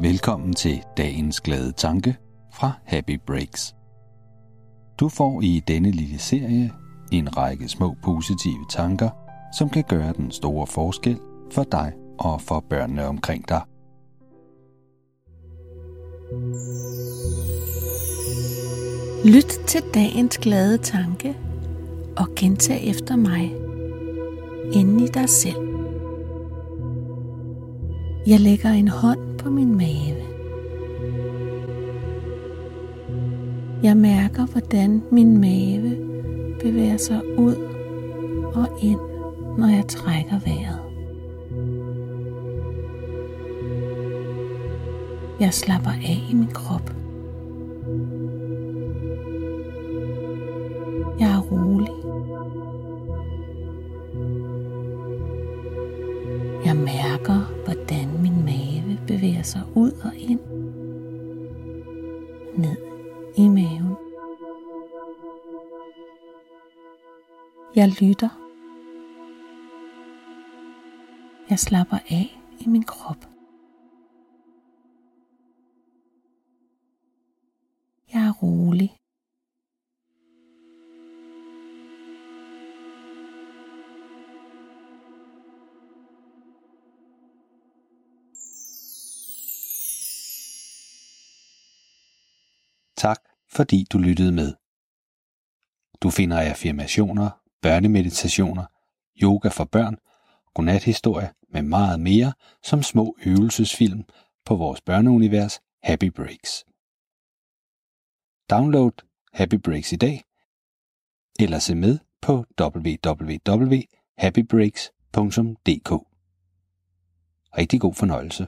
Velkommen til dagens glade tanke fra Happy Breaks. Du får i denne lille serie en række små positive tanker, som kan gøre den store forskel for dig og for børnene omkring dig. Lyt til dagens glade tanke og gentag efter mig inde i dig selv. Jeg lægger en hånd på min mave. Jeg mærker, hvordan min mave bevæger sig ud og ind, når jeg trækker vejret. Jeg slapper af i min krop. Jeg er rolig. Jeg mærker, bevæger sig ud og ind. Ned i maven. Jeg lytter. Jeg slapper af i min krop. Jeg er rolig. Tak fordi du lyttede med. Du finder affirmationer, børnemeditationer, yoga for børn, godnathistorie med meget mere som små øvelsesfilm på vores børneunivers Happy Breaks. Download Happy Breaks i dag, eller se med på www.happybreaks.dk. Rigtig god fornøjelse.